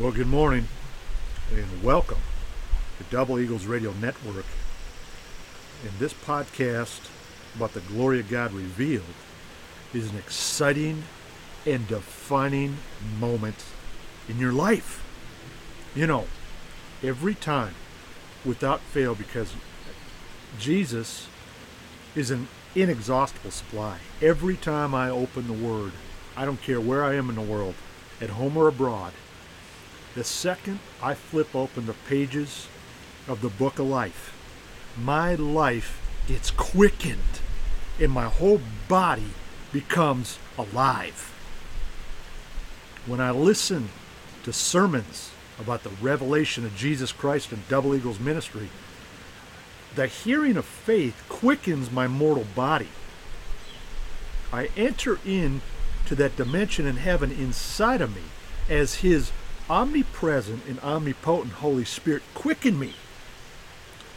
Well, good morning and welcome to Double Eagles Radio Network. And this podcast about the glory of God revealed is an exciting and defining moment in your life. You know, every time, without fail, because Jesus is an inexhaustible supply. Every time I open the Word, I don't care where I am in the world, at home or abroad, the second I flip open the pages of the book of life, my life gets quickened and my whole body becomes alive. When I listen to sermons about the revelation of Jesus Christ and Double Eagles ministry, the hearing of faith quickens my mortal body. I enter into that dimension in heaven inside of me as His omnipresent and omnipotent Holy Spirit quicken me.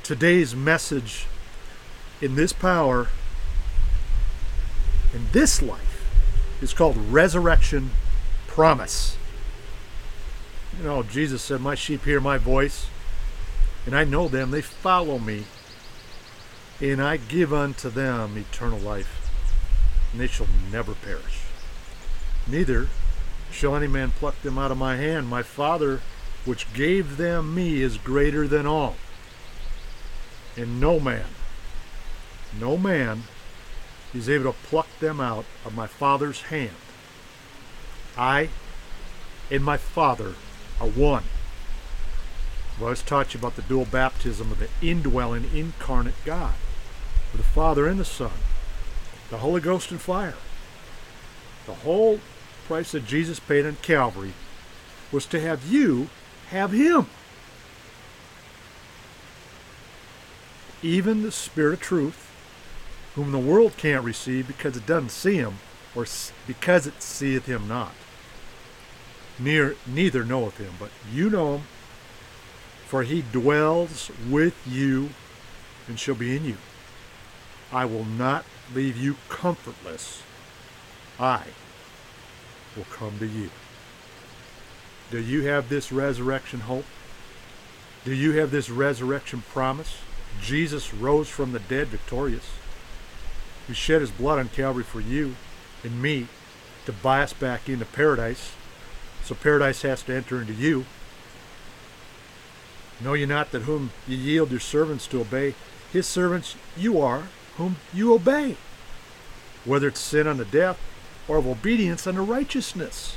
Today's message in this power, in this life, is called Resurrection Promise. You know, Jesus said, My sheep hear my voice, and I know them, they follow me, and I give unto them eternal life, and they shall never perish. Neither shall any man pluck them out of my hand. My Father, which gave them me, is greater than all. And no man, no man is able to pluck them out of my Father's hand. I and my Father are one. I've always taught you about the dual baptism of the indwelling, incarnate God, the Father and the Son, the Holy Ghost and fire. The whole price that Jesus paid on Calvary was to have you have Him. Even the Spirit of truth, whom the world can't receive because it doesn't see Him, or because it seeth Him not. Near, neither knoweth Him, but you know Him, for He dwells with you and shall be in you. I will not leave you comfortless. I will come to you. Do you have this resurrection hope? Do you have this resurrection promise? Jesus rose from the dead victorious. He shed his blood on Calvary for you and me to buy us back into paradise. So paradise has to enter into you. Know ye not that whom ye yield your servants to obey, his servants you are, whom you obey. Whether it's sin unto death or of obedience unto righteousness.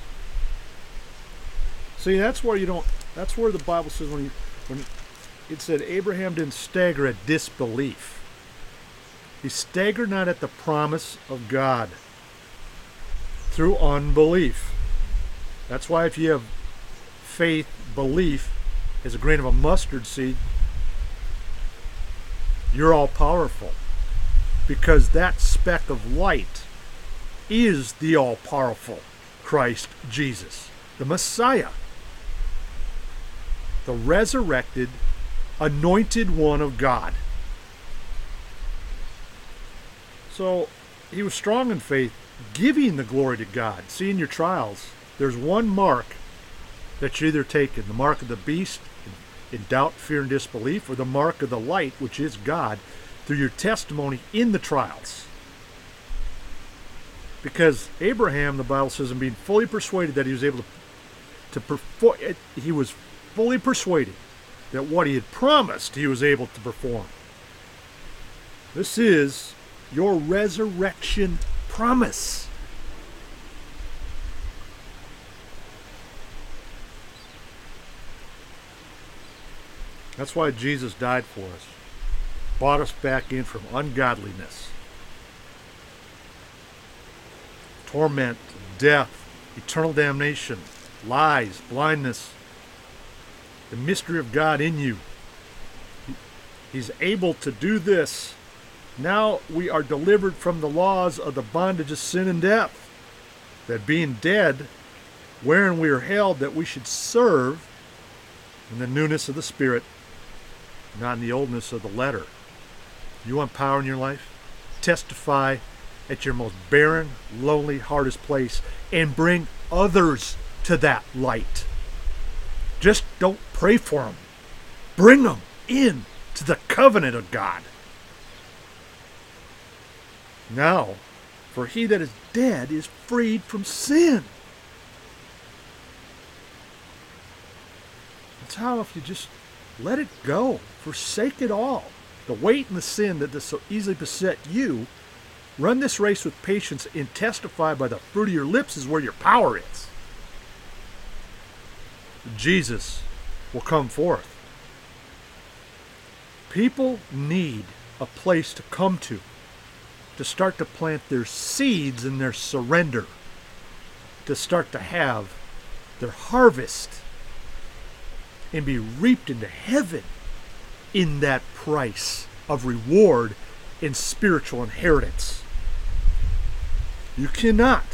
See, that's where you don't. That's where the Bible says when you, when it said Abraham didn't stagger at disbelief. He staggered not at the promise of God through unbelief. That's why if you have faith, belief, is a grain of a mustard seed, you're all powerful. Because that speck of light is the all powerful Christ Jesus, the Messiah, the resurrected, anointed one of God. So he was strong in faith, giving the glory to God. See, in your trials, there's one mark that you're either taking the mark of the beast in doubt, fear, and disbelief, or the mark of the light, which is God, through your testimony in the trials. Because Abraham, the Bible says, in being fully persuaded that he was able to, to perform, he was fully persuaded that what he had promised he was able to perform. This is your resurrection promise. That's why Jesus died for us, bought us back in from ungodliness torment, death, eternal damnation, lies, blindness, the mystery of God in you. He's able to do this. Now we are delivered from the laws of the bondage of sin and death. That being dead, wherein we are held, that we should serve in the newness of the Spirit, not in the oldness of the letter. You want power in your life? Testify at your most barren, lonely, hardest place and bring others to that light. Just don't pray for them. Bring them in to the covenant of God. Now, for he that is dead is freed from sin. It's how if you just let it go, forsake it all, the weight and the sin that does so easily beset you, run this race with patience and testify by the fruit of your lips is where your power is. Jesus will come forth. People need a place to come to, to start to plant their seeds in their surrender, to start to have their harvest and be reaped into heaven in that price of reward and spiritual inheritance. You cannot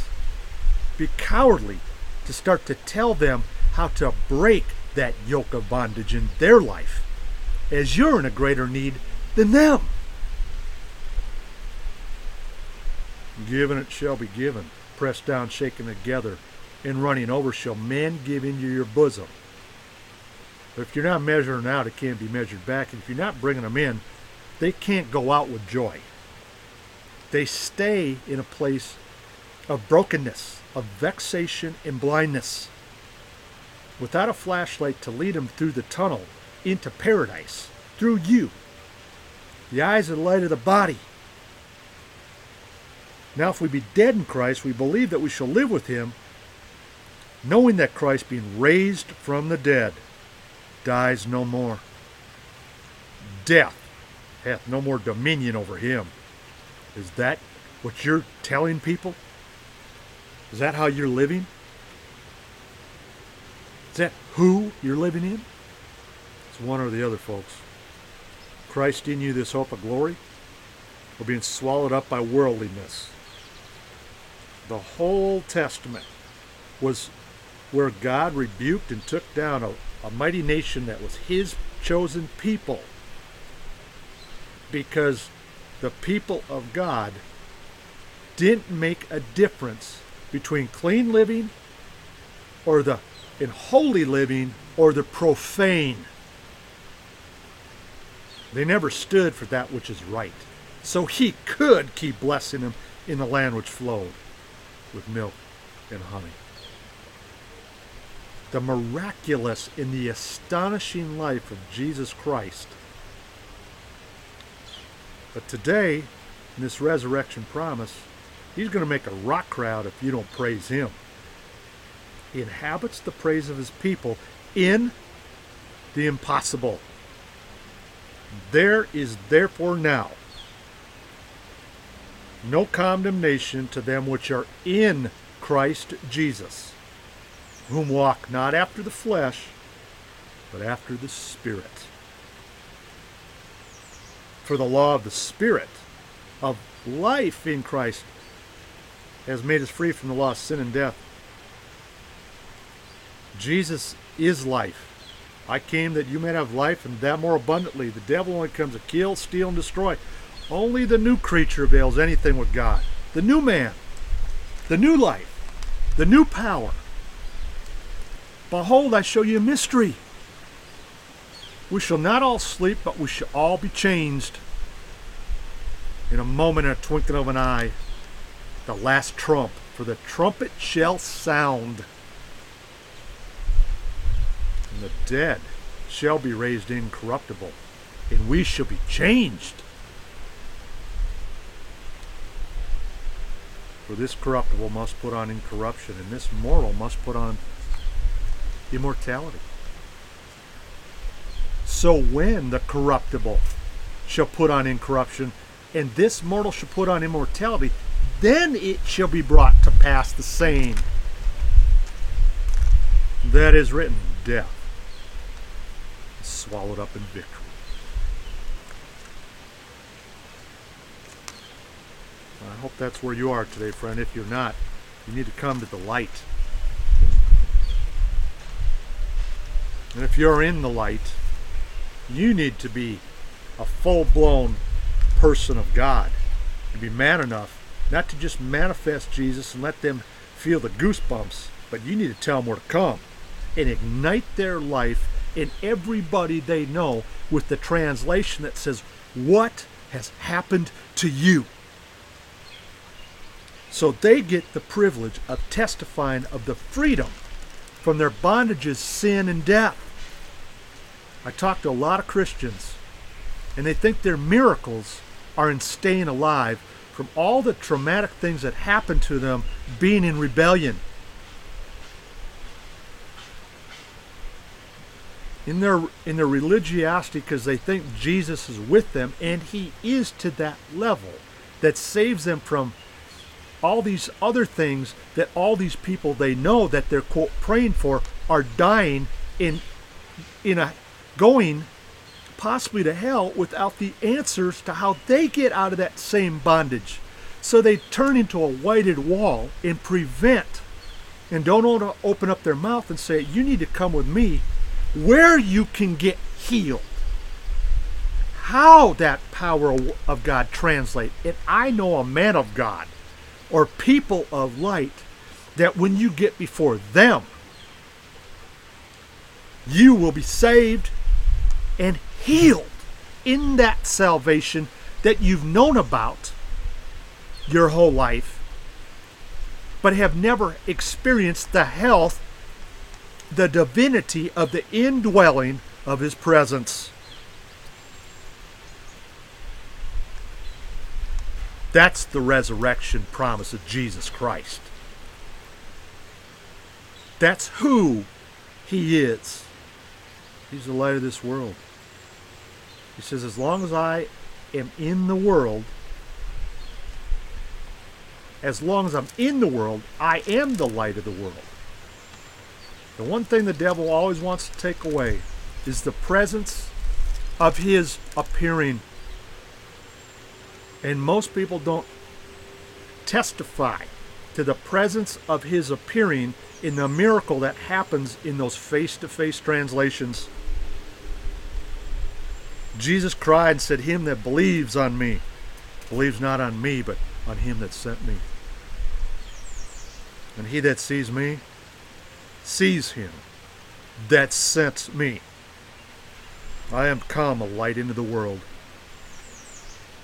be cowardly to start to tell them how to break that yoke of bondage in their life, as you're in a greater need than them. Given it shall be given, pressed down, shaken together, and running over shall men give into your bosom. But if you're not measuring out, it can't be measured back. And if you're not bringing them in, they can't go out with joy. They stay in a place of brokenness, of vexation and blindness. Without a flashlight to lead him through the tunnel into paradise, through you. The eyes are the light of the body. Now, if we be dead in Christ, we believe that we shall live with him, knowing that Christ, being raised from the dead, dies no more. Death hath no more dominion over him. Is that what you're telling people? Is that how you're living? Is that who you're living in? It's one or the other, folks. Christ in you, this hope of glory, or being swallowed up by worldliness. The whole Testament was where God rebuked and took down a, a mighty nation that was his chosen people because the people of God didn't make a difference between clean living or the in holy living or the profane. They never stood for that which is right. So he could keep blessing them in the land which flowed with milk and honey the miraculous in the astonishing life of Jesus Christ. But today, in this resurrection promise, he's going to make a rock crowd if you don't praise him. He inhabits the praise of his people in the impossible. There is therefore now no condemnation to them which are in Christ Jesus whom walk not after the flesh, but after the Spirit. For the law of the Spirit of life in Christ has made us free from the law of sin and death. Jesus is life. I came that you may have life and that more abundantly. The devil only comes to kill, steal, and destroy. Only the new creature avails anything with God. The new man, the new life, the new power, Behold, I show you a mystery. We shall not all sleep, but we shall all be changed. In a moment, a twinkling of an eye, the last trump, for the trumpet shall sound. And the dead shall be raised incorruptible, and we shall be changed. For this corruptible must put on incorruption, and this mortal must put on immortality. So when the corruptible shall put on incorruption, and this mortal shall put on immortality, then it shall be brought to pass the same. That is written, death swallowed up in victory. I hope that's where you are today, friend. If you're not, you need to come to the light. And if you're in the light, you need to be a full blown person of God and be man enough not to just manifest Jesus and let them feel the goosebumps, but you need to tell them where to come and ignite their life in everybody they know with the translation that says, What has happened to you? So they get the privilege of testifying of the freedom from their bondages, sin, and death. I talk to a lot of Christians, and they think their miracles are in staying alive from all the traumatic things that happened to them being in rebellion. In their in their religiosity because they think Jesus is with them and he is to that level that saves them from all these other things that all these people they know that they're quote praying for are dying in in a going possibly to hell without the answers to how they get out of that same bondage. So they turn into a whited wall and prevent and don't want to open up their mouth and say, You need to come with me where you can get healed. How that power of God translate. And I know a man of God or people of light that when you get before them, you will be saved and healed in that salvation that you've known about your whole life, but have never experienced the health, the divinity of the indwelling of His presence. That's the resurrection promise of Jesus Christ. That's who He is. He's the light of this world. He says, As long as I am in the world, as long as I'm in the world, I am the light of the world. The one thing the devil always wants to take away is the presence of his appearing. And most people don't testify to the presence of his appearing in the miracle that happens in those face to face translations. Jesus cried and said, Him that believes on me, believes not on me, but on him that sent me. And he that sees me, sees him that sent me. I am come a light into the world,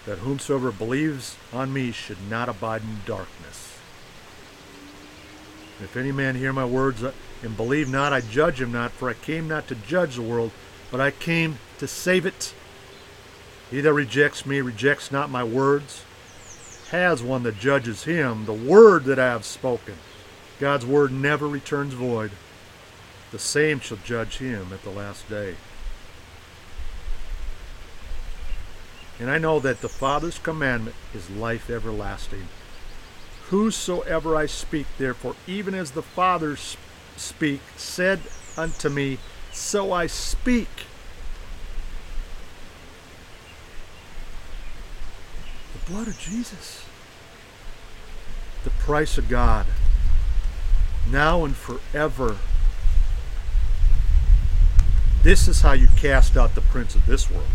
that whomsoever believes on me should not abide in darkness. If any man hear my words and believe not, I judge him not, for I came not to judge the world, but I came to save it. He that rejects me rejects not my words, has one that judges him, the word that I have spoken. God's word never returns void. The same shall judge him at the last day. And I know that the Father's commandment is life everlasting. Whosoever I speak, therefore, even as the Father speak, said unto me, so I speak. The blood of Jesus. The price of God, now and forever. This is how you cast out the prince of this world.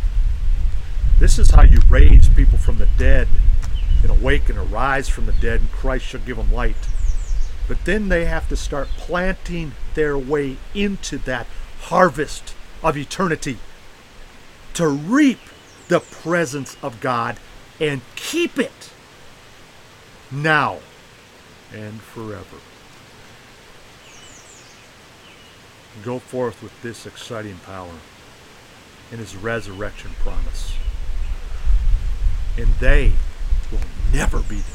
This is how you raise people from the dead and awaken, arise from the dead, and Christ shall give them light. But then they have to start planting their way into that harvest of eternity to reap the presence of God and keep it now and forever. Go forth with this exciting power and his resurrection promise. And they will never be the